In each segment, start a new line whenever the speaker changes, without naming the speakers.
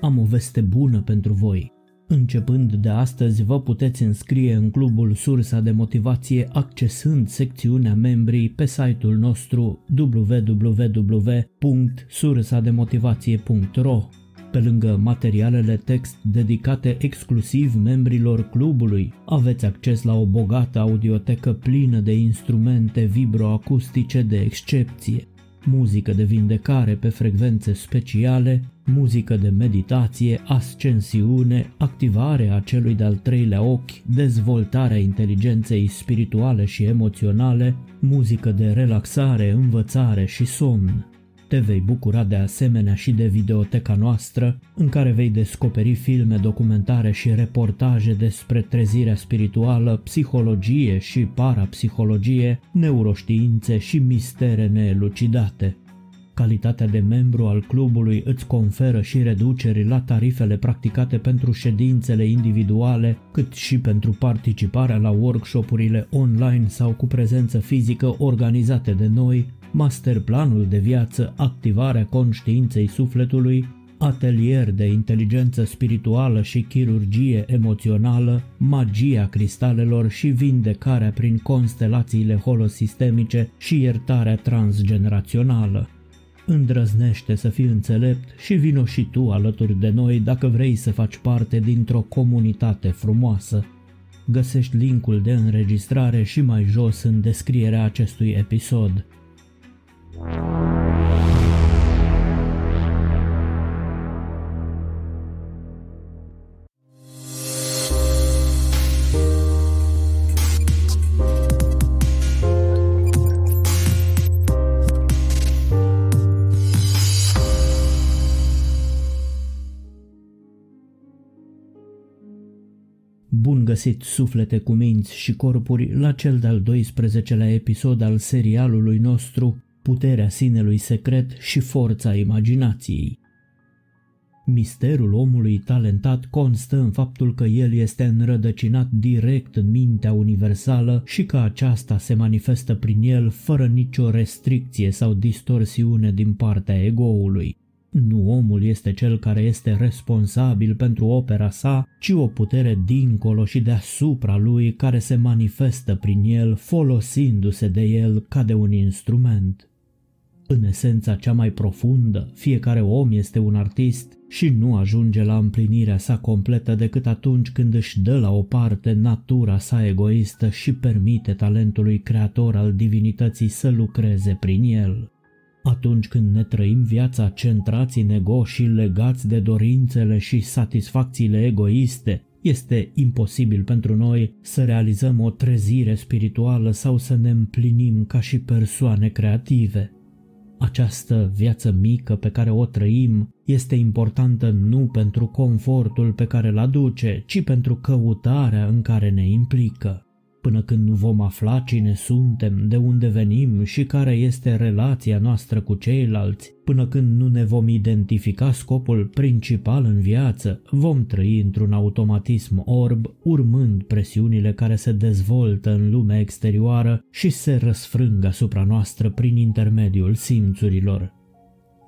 am o veste bună pentru voi. Începând de astăzi, vă puteți înscrie în clubul Sursa de Motivație accesând secțiunea membrii pe site-ul nostru www.sursademotivație.ro. Pe lângă materialele text dedicate exclusiv membrilor clubului, aveți acces la o bogată audiotecă plină de instrumente vibroacustice de excepție, muzică de vindecare pe frecvențe speciale, muzică de meditație, ascensiune, activarea celui de-al treilea ochi, dezvoltarea inteligenței spirituale și emoționale, muzică de relaxare, învățare și somn. Te vei bucura de asemenea și de videoteca noastră, în care vei descoperi filme documentare și reportaje despre trezirea spirituală, psihologie și parapsihologie, neuroștiințe și mistere neelucidate. Calitatea de membru al clubului îți conferă și reduceri la tarifele practicate pentru ședințele individuale, cât și pentru participarea la workshopurile online sau cu prezență fizică organizate de noi, masterplanul de viață, activarea conștiinței sufletului, atelier de inteligență spirituală și chirurgie emoțională, magia cristalelor și vindecarea prin constelațiile holosistemice și iertarea transgenerațională. Îndrăznește să fii înțelept și vino și tu alături de noi dacă vrei să faci parte dintr-o comunitate frumoasă. Găsești linkul de înregistrare și mai jos în descrierea acestui episod. Bun găsit suflete cu minți și corpuri la cel de-al 12-lea episod al serialului nostru puterea sinelui secret și forța imaginației. Misterul omului talentat constă în faptul că el este înrădăcinat direct în mintea universală și că aceasta se manifestă prin el fără nicio restricție sau distorsiune din partea egoului. Nu omul este cel care este responsabil pentru opera sa, ci o putere dincolo și deasupra lui care se manifestă prin el, folosindu-se de el ca de un instrument. În esența cea mai profundă, fiecare om este un artist și nu ajunge la împlinirea sa completă decât atunci când își dă la o parte natura sa egoistă și permite talentului creator al divinității să lucreze prin el. Atunci când ne trăim viața centrați în ego și legați de dorințele și satisfacțiile egoiste, este imposibil pentru noi să realizăm o trezire spirituală sau să ne împlinim ca și persoane creative. Această viață mică pe care o trăim este importantă nu pentru confortul pe care îl aduce, ci pentru căutarea în care ne implică până când vom afla cine suntem, de unde venim și care este relația noastră cu ceilalți, până când nu ne vom identifica scopul principal în viață, vom trăi într-un automatism orb, urmând presiunile care se dezvoltă în lumea exterioară și se răsfrâng asupra noastră prin intermediul simțurilor.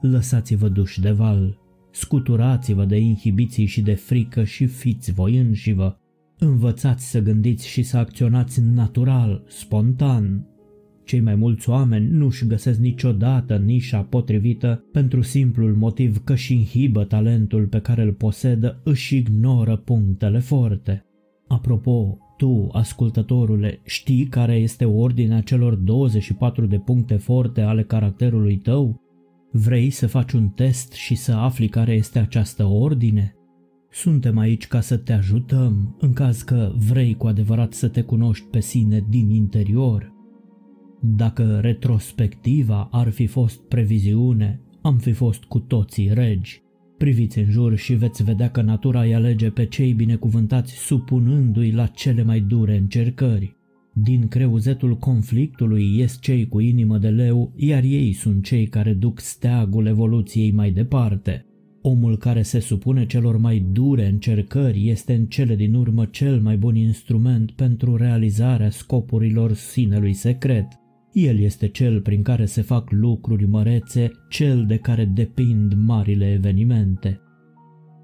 Lăsați-vă duși de val, scuturați-vă de inhibiții și de frică și fiți voi înși-vă, Învățați să gândiți și să acționați natural, spontan. Cei mai mulți oameni nu-și găsesc niciodată nișa potrivită pentru simplul motiv că și inhibă talentul pe care îl posedă, își ignoră punctele forte. Apropo, tu, ascultătorule, știi care este ordinea celor 24 de puncte forte ale caracterului tău? Vrei să faci un test și să afli care este această ordine? Suntem aici ca să te ajutăm în caz că vrei cu adevărat să te cunoști pe sine din interior. Dacă retrospectiva ar fi fost previziune, am fi fost cu toții regi. Priviți în jur și veți vedea că natura îi alege pe cei binecuvântați supunându-i la cele mai dure încercări. Din creuzetul conflictului ies cei cu inimă de leu, iar ei sunt cei care duc steagul evoluției mai departe. Omul care se supune celor mai dure încercări este în cele din urmă cel mai bun instrument pentru realizarea scopurilor sinelui secret. El este cel prin care se fac lucruri mărețe, cel de care depind marile evenimente.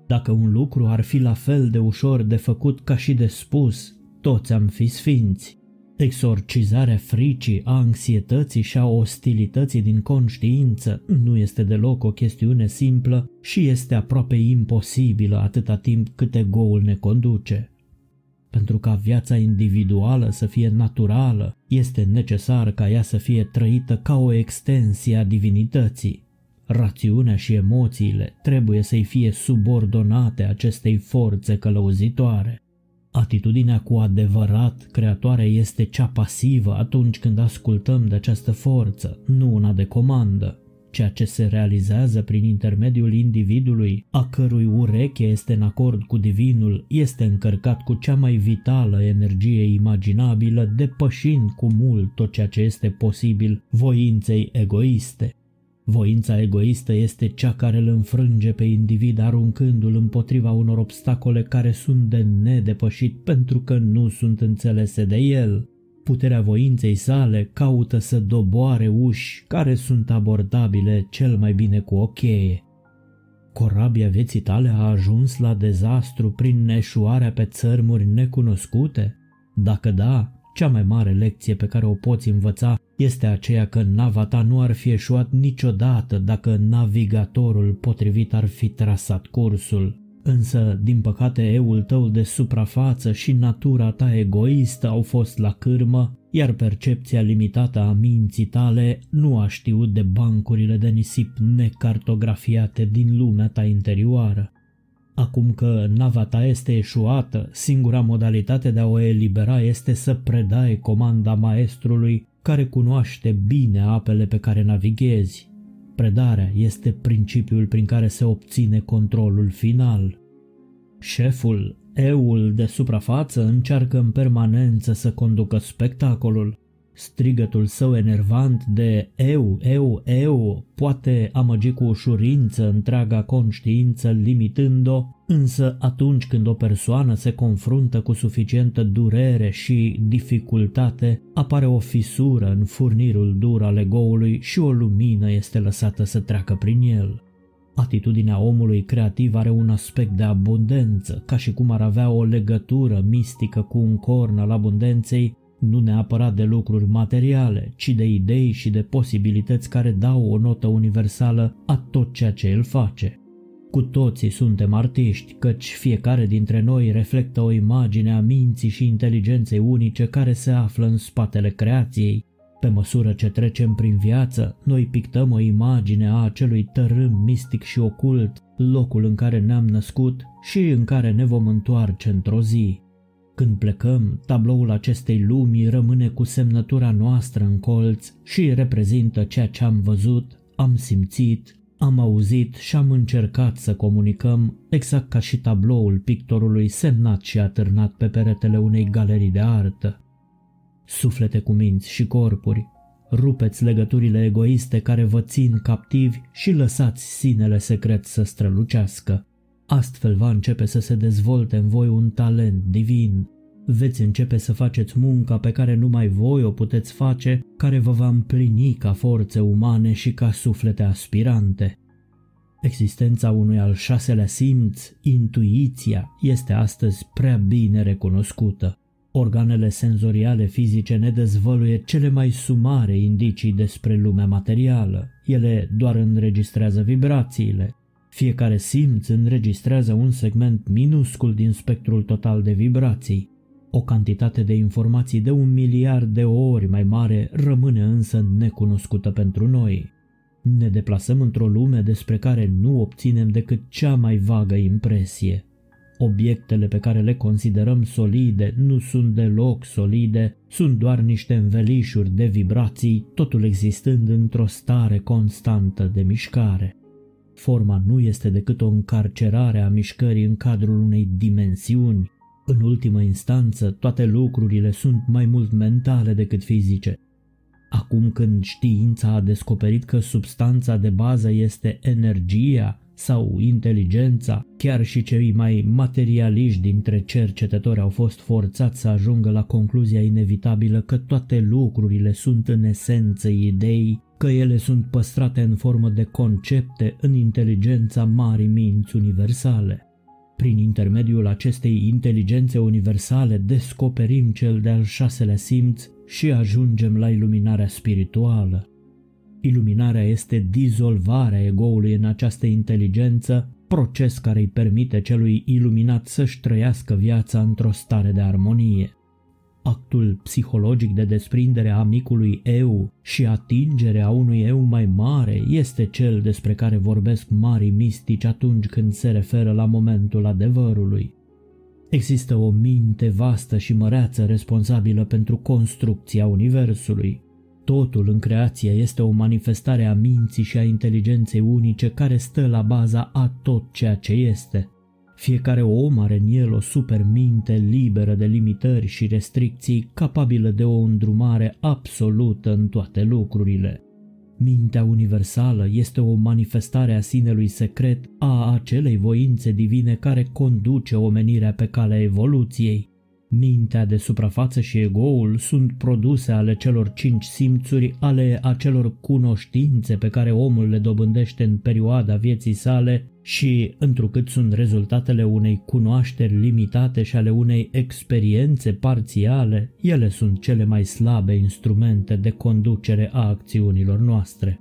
Dacă un lucru ar fi la fel de ușor de făcut ca și de spus, toți am fi sfinți. Exorcizarea fricii, a anxietății și a ostilității din conștiință nu este deloc o chestiune simplă și este aproape imposibilă atâta timp cât egoul ne conduce. Pentru ca viața individuală să fie naturală, este necesar ca ea să fie trăită ca o extensie a divinității. Rațiunea și emoțiile trebuie să-i fie subordonate acestei forțe călăuzitoare. Atitudinea cu adevărat creatoare este cea pasivă atunci când ascultăm de această forță, nu una de comandă. Ceea ce se realizează prin intermediul individului, a cărui ureche este în acord cu divinul, este încărcat cu cea mai vitală energie imaginabilă, depășind cu mult tot ceea ce este posibil voinței egoiste. Voința egoistă este cea care îl înfrânge pe individ aruncându-l împotriva unor obstacole care sunt de nedepășit pentru că nu sunt înțelese de el. Puterea voinței sale caută să doboare uși care sunt abordabile cel mai bine cu o cheie. Corabia vieții tale a ajuns la dezastru prin eșuarea pe țărmuri necunoscute? Dacă da, cea mai mare lecție pe care o poți învăța este aceea că nava ta nu ar fi eșuat niciodată dacă navigatorul potrivit ar fi trasat cursul. Însă, din păcate, eul tău de suprafață și natura ta egoistă au fost la cârmă, iar percepția limitată a minții tale nu a știut de bancurile de nisip necartografiate din lumea ta interioară. Acum că nava ta este eșuată, singura modalitate de a o elibera este să predai comanda maestrului care cunoaște bine apele pe care navighezi. Predarea este principiul prin care se obține controlul final. Șeful, eul de suprafață, încearcă în permanență să conducă spectacolul, Strigătul său enervant de eu, eu, eu poate amăgi cu ușurință întreaga conștiință limitând-o, însă atunci când o persoană se confruntă cu suficientă durere și dificultate, apare o fisură în furnirul dur al egoului și o lumină este lăsată să treacă prin el. Atitudinea omului creativ are un aspect de abundență, ca și cum ar avea o legătură mistică cu un corn al abundenței nu neapărat de lucruri materiale, ci de idei și de posibilități care dau o notă universală a tot ceea ce el face. Cu toții suntem artiști, căci fiecare dintre noi reflectă o imagine a minții și inteligenței unice care se află în spatele creației. Pe măsură ce trecem prin viață, noi pictăm o imagine a acelui tărâm mistic și ocult, locul în care ne-am născut și în care ne vom întoarce într-o zi. Când plecăm, tabloul acestei lumi rămâne cu semnătura noastră în colț și reprezintă ceea ce am văzut, am simțit, am auzit și am încercat să comunicăm, exact ca și tabloul pictorului semnat și atârnat pe peretele unei galerii de artă. Suflete cu minți și corpuri, rupeți legăturile egoiste care vă țin captivi și lăsați sinele secret să strălucească. Astfel va începe să se dezvolte în voi un talent divin. Veți începe să faceți munca pe care numai voi o puteți face, care vă va împlini ca forțe umane și ca suflete aspirante. Existența unui al șaselea simț, intuiția, este astăzi prea bine recunoscută. Organele senzoriale fizice ne dezvăluie cele mai sumare indicii despre lumea materială. Ele doar înregistrează vibrațiile, fiecare simț înregistrează un segment minuscul din spectrul total de vibrații. O cantitate de informații de un miliard de ori mai mare rămâne însă necunoscută pentru noi. Ne deplasăm într-o lume despre care nu obținem decât cea mai vagă impresie. Obiectele pe care le considerăm solide nu sunt deloc solide, sunt doar niște învelișuri de vibrații, totul existând într-o stare constantă de mișcare. Forma nu este decât o încarcerare a mișcării în cadrul unei dimensiuni. În ultimă instanță, toate lucrurile sunt mai mult mentale decât fizice. Acum când știința a descoperit că substanța de bază este energia sau inteligența, chiar și cei mai materialiști dintre cercetători au fost forțați să ajungă la concluzia inevitabilă că toate lucrurile sunt în esență idei că ele sunt păstrate în formă de concepte în inteligența marii minți universale. Prin intermediul acestei inteligențe universale descoperim cel de-al șaselea simț și ajungem la iluminarea spirituală. Iluminarea este dizolvarea egoului în această inteligență, proces care îi permite celui iluminat să-și trăiască viața într-o stare de armonie. Actul psihologic de desprindere a micului eu și atingerea unui eu mai mare este cel despre care vorbesc marii mistici atunci când se referă la momentul adevărului. Există o minte vastă și măreață responsabilă pentru construcția Universului. Totul în creație este o manifestare a minții și a inteligenței unice care stă la baza a tot ceea ce este. Fiecare om are în el o superminte liberă de limitări și restricții, capabilă de o îndrumare absolută în toate lucrurile. Mintea universală este o manifestare a sinelui secret a acelei voințe divine care conduce omenirea pe calea evoluției. Mintea de suprafață și egoul sunt produse ale celor cinci simțuri, ale acelor cunoștințe pe care omul le dobândește în perioada vieții sale și, întrucât sunt rezultatele unei cunoașteri limitate și ale unei experiențe parțiale, ele sunt cele mai slabe instrumente de conducere a acțiunilor noastre.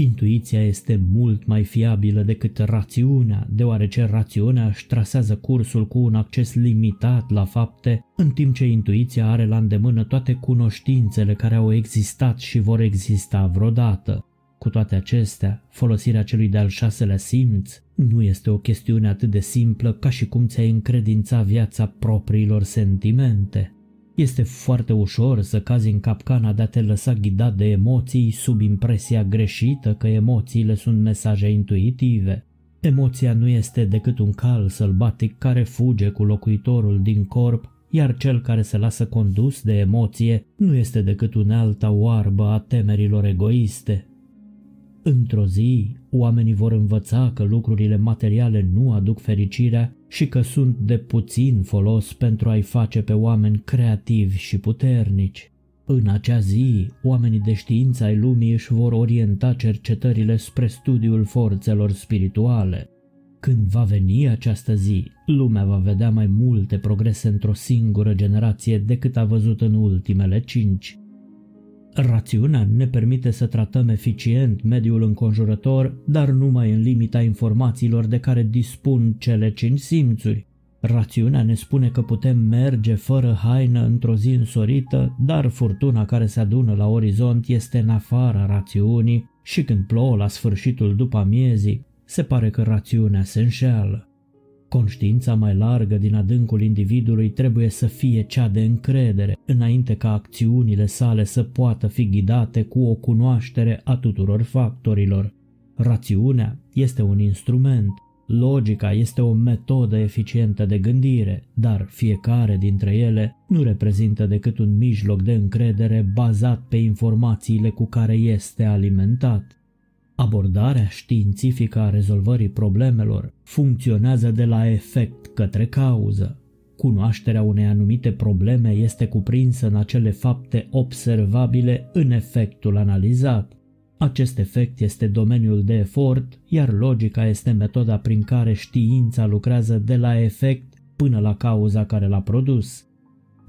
Intuiția este mult mai fiabilă decât rațiunea, deoarece rațiunea își trasează cursul cu un acces limitat la fapte, în timp ce intuiția are la îndemână toate cunoștințele care au existat și vor exista vreodată. Cu toate acestea, folosirea celui de-al șaselea simț nu este o chestiune atât de simplă ca și cum ți-ai încredința viața propriilor sentimente. Este foarte ușor să cazi în capcana de a te lăsa ghidat de emoții sub impresia greșită că emoțiile sunt mesaje intuitive. Emoția nu este decât un cal sălbatic care fuge cu locuitorul din corp, iar cel care se lasă condus de emoție nu este decât unealta oarbă a temerilor egoiste. Într-o zi, oamenii vor învăța că lucrurile materiale nu aduc fericirea și că sunt de puțin folos pentru a-i face pe oameni creativi și puternici. În acea zi, oamenii de știință ai lumii își vor orienta cercetările spre studiul forțelor spirituale. Când va veni această zi, lumea va vedea mai multe progrese într-o singură generație decât a văzut în ultimele cinci. Rațiunea ne permite să tratăm eficient mediul înconjurător, dar numai în limita informațiilor de care dispun cele cinci simțuri. Rațiunea ne spune că putem merge fără haină într-o zi însorită, dar furtuna care se adună la orizont este în afara rațiunii și când plouă la sfârșitul după amiezii, se pare că rațiunea se înșeală. Conștiința mai largă din adâncul individului trebuie să fie cea de încredere, înainte ca acțiunile sale să poată fi ghidate cu o cunoaștere a tuturor factorilor. Rațiunea este un instrument, logica este o metodă eficientă de gândire, dar fiecare dintre ele nu reprezintă decât un mijloc de încredere bazat pe informațiile cu care este alimentat. Abordarea științifică a rezolvării problemelor funcționează de la efect către cauză. Cunoașterea unei anumite probleme este cuprinsă în acele fapte observabile în efectul analizat. Acest efect este domeniul de efort, iar logica este metoda prin care știința lucrează de la efect până la cauza care l-a produs.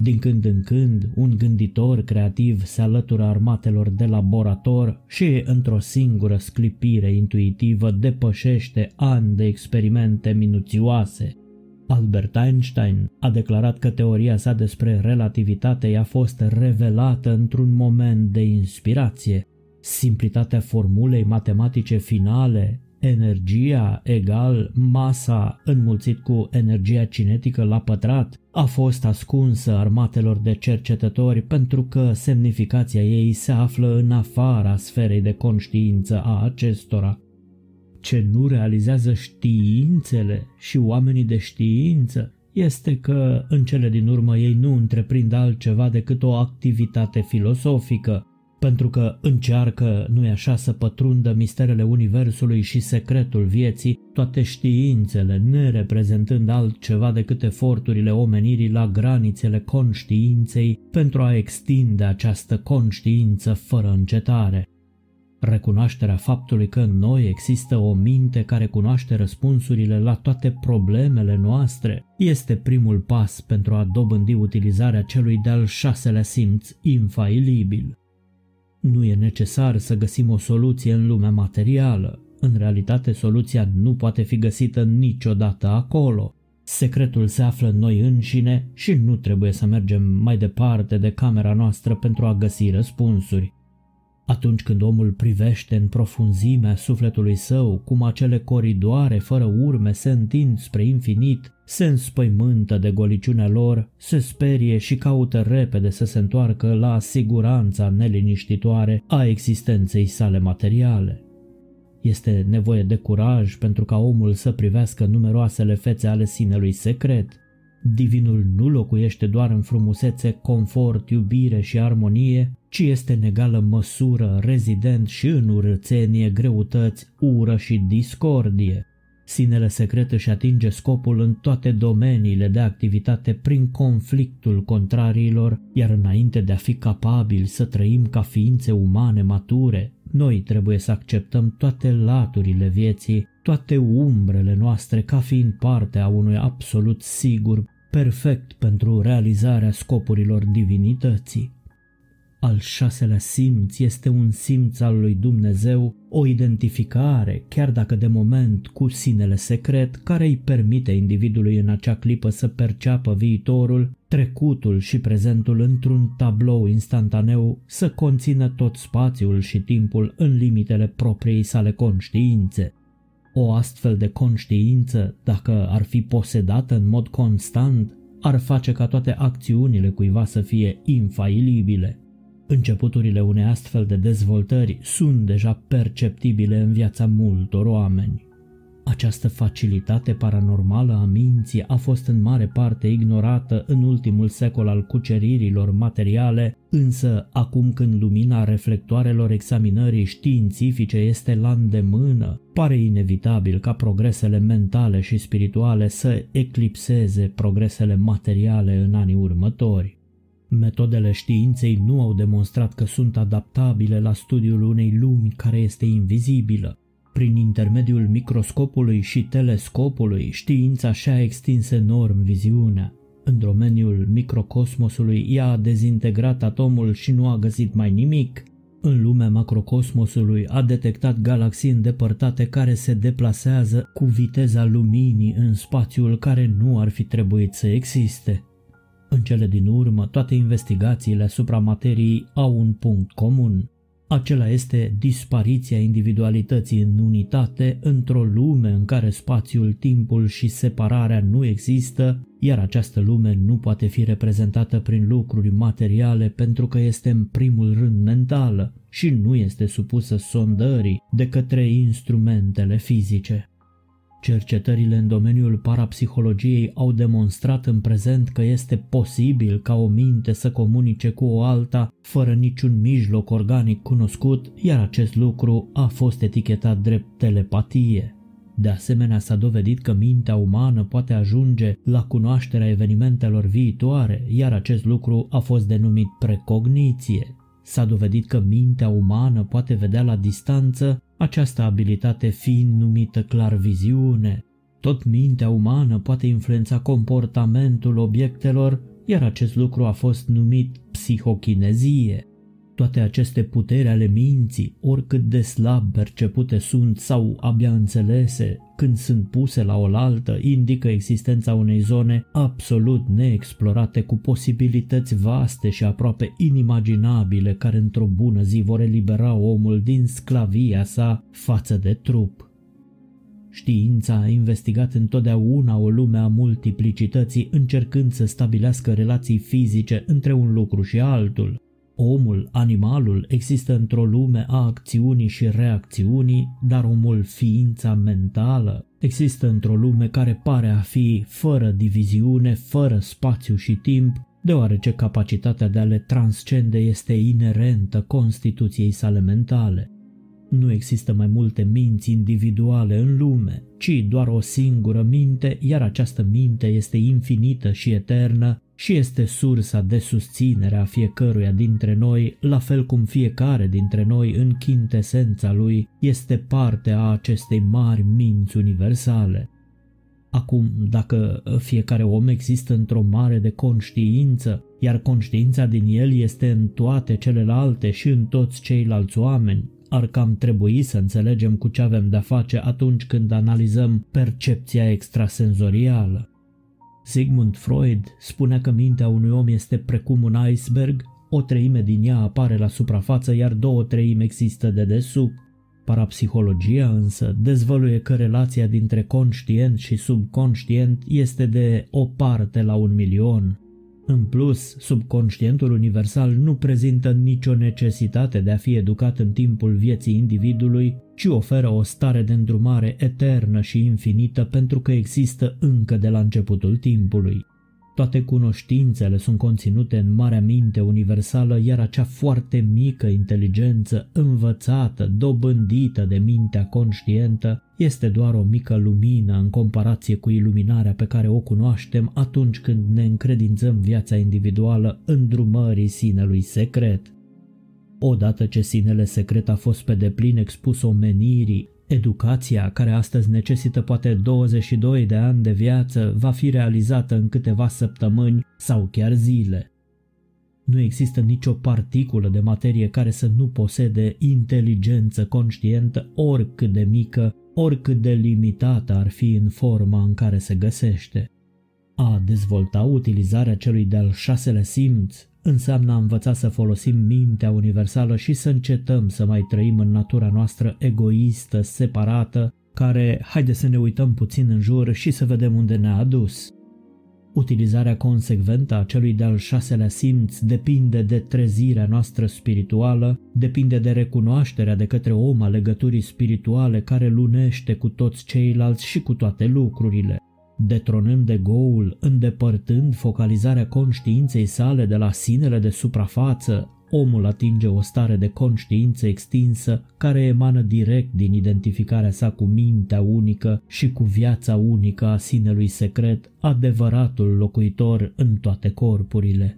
Din când în când, un gânditor creativ se alătură armatelor de laborator și, într-o singură sclipire intuitivă, depășește ani de experimente minuțioase. Albert Einstein a declarat că teoria sa despre relativitate i-a fost revelată într-un moment de inspirație. Simplitatea formulei matematice finale energia egal masa înmulțit cu energia cinetică la pătrat a fost ascunsă armatelor de cercetători pentru că semnificația ei se află în afara sferei de conștiință a acestora. Ce nu realizează științele și oamenii de știință este că în cele din urmă ei nu întreprind altceva decât o activitate filosofică, pentru că încearcă, nu-i așa, să pătrundă misterele universului și secretul vieții, toate științele, nereprezentând altceva decât eforturile omenirii la granițele conștiinței pentru a extinde această conștiință fără încetare. Recunoașterea faptului că în noi există o minte care cunoaște răspunsurile la toate problemele noastre este primul pas pentru a dobândi utilizarea celui de-al șaselea simț infailibil. Nu e necesar să găsim o soluție în lumea materială. În realitate, soluția nu poate fi găsită niciodată acolo. Secretul se află în noi înșine și nu trebuie să mergem mai departe de camera noastră pentru a găsi răspunsuri. Atunci când omul privește în profunzimea sufletului său cum acele coridoare fără urme se întind spre infinit, se înspăimântă de goliciunea lor, se sperie și caută repede să se întoarcă la siguranța neliniștitoare a existenței sale materiale. Este nevoie de curaj pentru ca omul să privească numeroasele fețe ale sinelui secret. Divinul nu locuiește doar în frumusețe, confort, iubire și armonie, ci este în egală măsură rezident și în urățenie, greutăți, ură și discordie. Sinele secret își atinge scopul în toate domeniile de activitate prin conflictul contrariilor, iar înainte de a fi capabil să trăim ca ființe umane mature, noi trebuie să acceptăm toate laturile vieții, toate umbrele noastre ca fiind parte a unui absolut sigur, perfect pentru realizarea scopurilor divinității. Al șaselea simț este un simț al lui Dumnezeu, o identificare, chiar dacă de moment cu sinele secret, care îi permite individului în acea clipă să perceapă viitorul, trecutul și prezentul într-un tablou instantaneu, să conțină tot spațiul și timpul în limitele propriei sale conștiințe. O astfel de conștiință, dacă ar fi posedată în mod constant, ar face ca toate acțiunile cuiva să fie infailibile. Începuturile unei astfel de dezvoltări sunt deja perceptibile în viața multor oameni. Această facilitate paranormală a minții a fost în mare parte ignorată în ultimul secol al cuceririlor materiale, însă acum când lumina reflectoarelor examinării științifice este la îndemână, pare inevitabil ca progresele mentale și spirituale să eclipseze progresele materiale în anii următori. Metodele științei nu au demonstrat că sunt adaptabile la studiul unei lumi care este invizibilă. Prin intermediul microscopului și telescopului, știința și-a extins enorm viziunea. În domeniul microcosmosului, ea a dezintegrat atomul și nu a găsit mai nimic. În lumea macrocosmosului a detectat galaxii îndepărtate care se deplasează cu viteza luminii în spațiul care nu ar fi trebuit să existe. În cele din urmă, toate investigațiile asupra materiei au un punct comun. Acela este dispariția individualității în unitate într-o lume în care spațiul, timpul și separarea nu există, iar această lume nu poate fi reprezentată prin lucruri materiale pentru că este în primul rând mentală și nu este supusă sondării de către instrumentele fizice. Cercetările în domeniul parapsihologiei au demonstrat în prezent că este posibil ca o minte să comunice cu o alta fără niciun mijloc organic cunoscut, iar acest lucru a fost etichetat drept telepatie. De asemenea, s-a dovedit că mintea umană poate ajunge la cunoașterea evenimentelor viitoare, iar acest lucru a fost denumit precogniție. S-a dovedit că mintea umană poate vedea la distanță această abilitate fiind numită clar viziune. Tot mintea umană poate influența comportamentul obiectelor, iar acest lucru a fost numit psihochinezie. Toate aceste puteri ale minții, oricât de slab percepute sunt sau abia înțelese, când sunt puse la oaltă, indică existența unei zone absolut neexplorate cu posibilități vaste și aproape inimaginabile care într-o bună zi vor elibera omul din sclavia sa față de trup. Știința a investigat întotdeauna o lume a multiplicității încercând să stabilească relații fizice între un lucru și altul. Omul, animalul, există într-o lume a acțiunii și reacțiunii, dar omul, ființa mentală, există într-o lume care pare a fi fără diviziune, fără spațiu și timp, deoarece capacitatea de a le transcende este inerentă constituției sale mentale. Nu există mai multe minți individuale în lume, ci doar o singură minte, iar această minte este infinită și eternă și este sursa de susținere a fiecăruia dintre noi, la fel cum fiecare dintre noi în chintesența lui este parte a acestei mari minți universale. Acum, dacă fiecare om există într-o mare de conștiință, iar conștiința din el este în toate celelalte și în toți ceilalți oameni, ar cam trebui să înțelegem cu ce avem de-a face atunci când analizăm percepția extrasenzorială. Sigmund Freud spunea că mintea unui om este precum un iceberg, o treime din ea apare la suprafață, iar două treimi există de desubt. Parapsihologia însă dezvăluie că relația dintre conștient și subconștient este de o parte la un milion. În plus, subconștientul universal nu prezintă nicio necesitate de a fi educat în timpul vieții individului, ci oferă o stare de îndrumare eternă și infinită pentru că există încă de la începutul timpului. Toate cunoștințele sunt conținute în marea minte universală, iar acea foarte mică inteligență, învățată, dobândită de mintea conștientă, este doar o mică lumină în comparație cu iluminarea pe care o cunoaștem atunci când ne încredințăm viața individuală în drumării sinelui secret. Odată ce sinele secret a fost pe deplin expus omenirii, Educația, care astăzi necesită poate 22 de ani de viață, va fi realizată în câteva săptămâni sau chiar zile. Nu există nicio particulă de materie care să nu posede inteligență conștientă oricât de mică, oricât de limitată ar fi în forma în care se găsește. A dezvolta utilizarea celui de-al șaselea simț înseamnă a învăța să folosim mintea universală și să încetăm să mai trăim în natura noastră egoistă, separată, care, haide să ne uităm puțin în jur și să vedem unde ne-a adus. Utilizarea consecventă a celui de-al șaselea simț depinde de trezirea noastră spirituală, depinde de recunoașterea de către om a legăturii spirituale care lunește cu toți ceilalți și cu toate lucrurile detronând egoul, îndepărtând focalizarea conștiinței sale de la sinele de suprafață, omul atinge o stare de conștiință extinsă care emană direct din identificarea sa cu mintea unică și cu viața unică a sinelui secret, adevăratul locuitor în toate corpurile.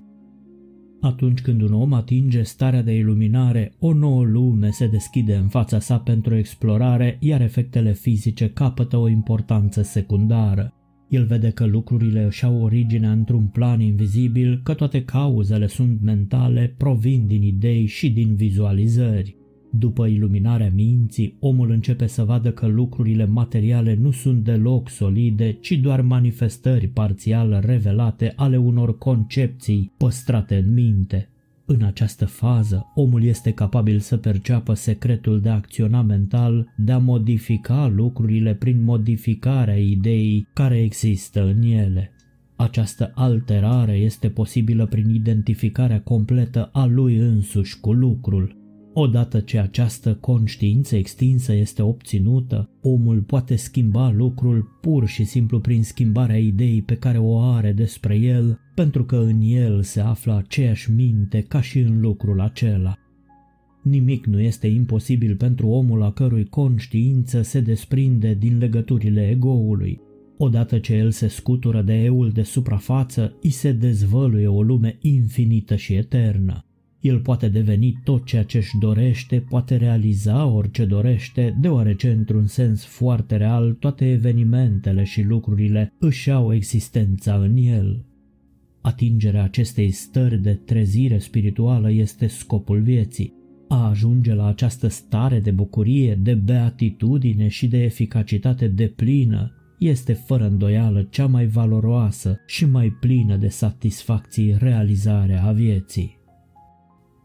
Atunci când un om atinge starea de iluminare, o nouă lume se deschide în fața sa pentru explorare, iar efectele fizice capătă o importanță secundară. El vede că lucrurile își au originea într-un plan invizibil, că toate cauzele sunt mentale, provin din idei și din vizualizări. După iluminarea minții, omul începe să vadă că lucrurile materiale nu sunt deloc solide, ci doar manifestări parțial revelate ale unor concepții păstrate în minte. În această fază, omul este capabil să perceapă secretul de a acționa mental, de a modifica lucrurile prin modificarea ideii care există în ele. Această alterare este posibilă prin identificarea completă a lui însuși cu lucrul, Odată ce această conștiință extinsă este obținută, omul poate schimba lucrul pur și simplu prin schimbarea ideii pe care o are despre el, pentru că în el se află aceeași minte ca și în lucrul acela. Nimic nu este imposibil pentru omul a cărui conștiință se desprinde din legăturile egoului. Odată ce el se scutură de eul de suprafață, îi se dezvăluie o lume infinită și eternă. El poate deveni tot ceea ce își dorește, poate realiza orice dorește, deoarece, într-un sens foarte real, toate evenimentele și lucrurile își au existența în el. Atingerea acestei stări de trezire spirituală este scopul vieții. A ajunge la această stare de bucurie, de beatitudine și de eficacitate deplină este fără îndoială cea mai valoroasă și mai plină de satisfacții realizarea a vieții.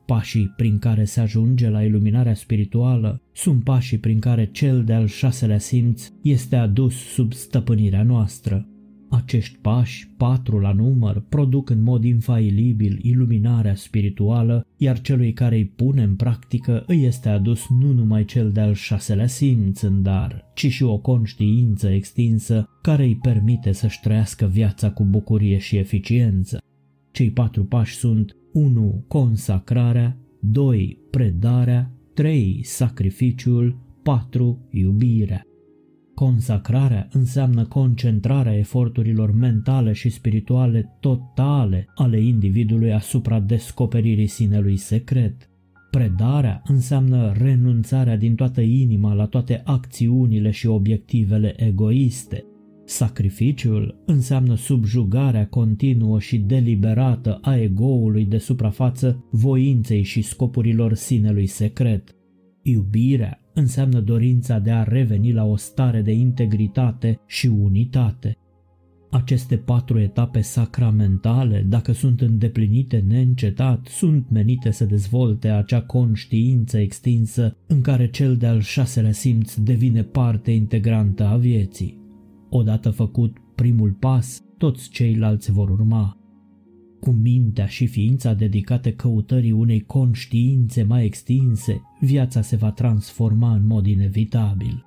Pașii prin care se ajunge la iluminarea spirituală sunt pașii prin care cel de-al șaselea simț este adus sub stăpânirea noastră. Acești pași, patru la număr, produc în mod infailibil iluminarea spirituală, iar celui care îi pune în practică îi este adus nu numai cel de-al șaselea simț în dar, ci și o conștiință extinsă care îi permite să-și trăiască viața cu bucurie și eficiență. Cei patru pași sunt 1. Consacrarea 2. Predarea 3. Sacrificiul 4. Iubirea Consacrarea înseamnă concentrarea eforturilor mentale și spirituale totale ale individului asupra descoperirii sinelui secret. Predarea înseamnă renunțarea din toată inima la toate acțiunile și obiectivele egoiste. Sacrificiul înseamnă subjugarea continuă și deliberată a egoului de suprafață voinței și scopurilor sinelui secret. Iubirea înseamnă dorința de a reveni la o stare de integritate și unitate. Aceste patru etape sacramentale, dacă sunt îndeplinite neîncetat, sunt menite să dezvolte acea conștiință extinsă în care cel de-al șaselea simț devine parte integrantă a vieții. Odată făcut primul pas, toți ceilalți vor urma. Cu mintea și ființa dedicate căutării unei conștiințe mai extinse, viața se va transforma în mod inevitabil.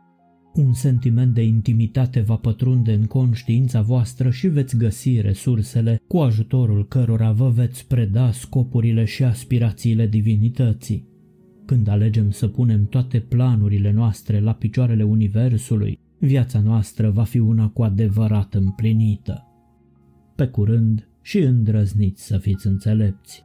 Un sentiment de intimitate va pătrunde în conștiința voastră și veți găsi resursele cu ajutorul cărora vă veți preda scopurile și aspirațiile divinității. Când alegem să punem toate planurile noastre la picioarele Universului, viața noastră va fi una cu adevărat împlinită. Pe curând și îndrăzniți să fiți înțelepți.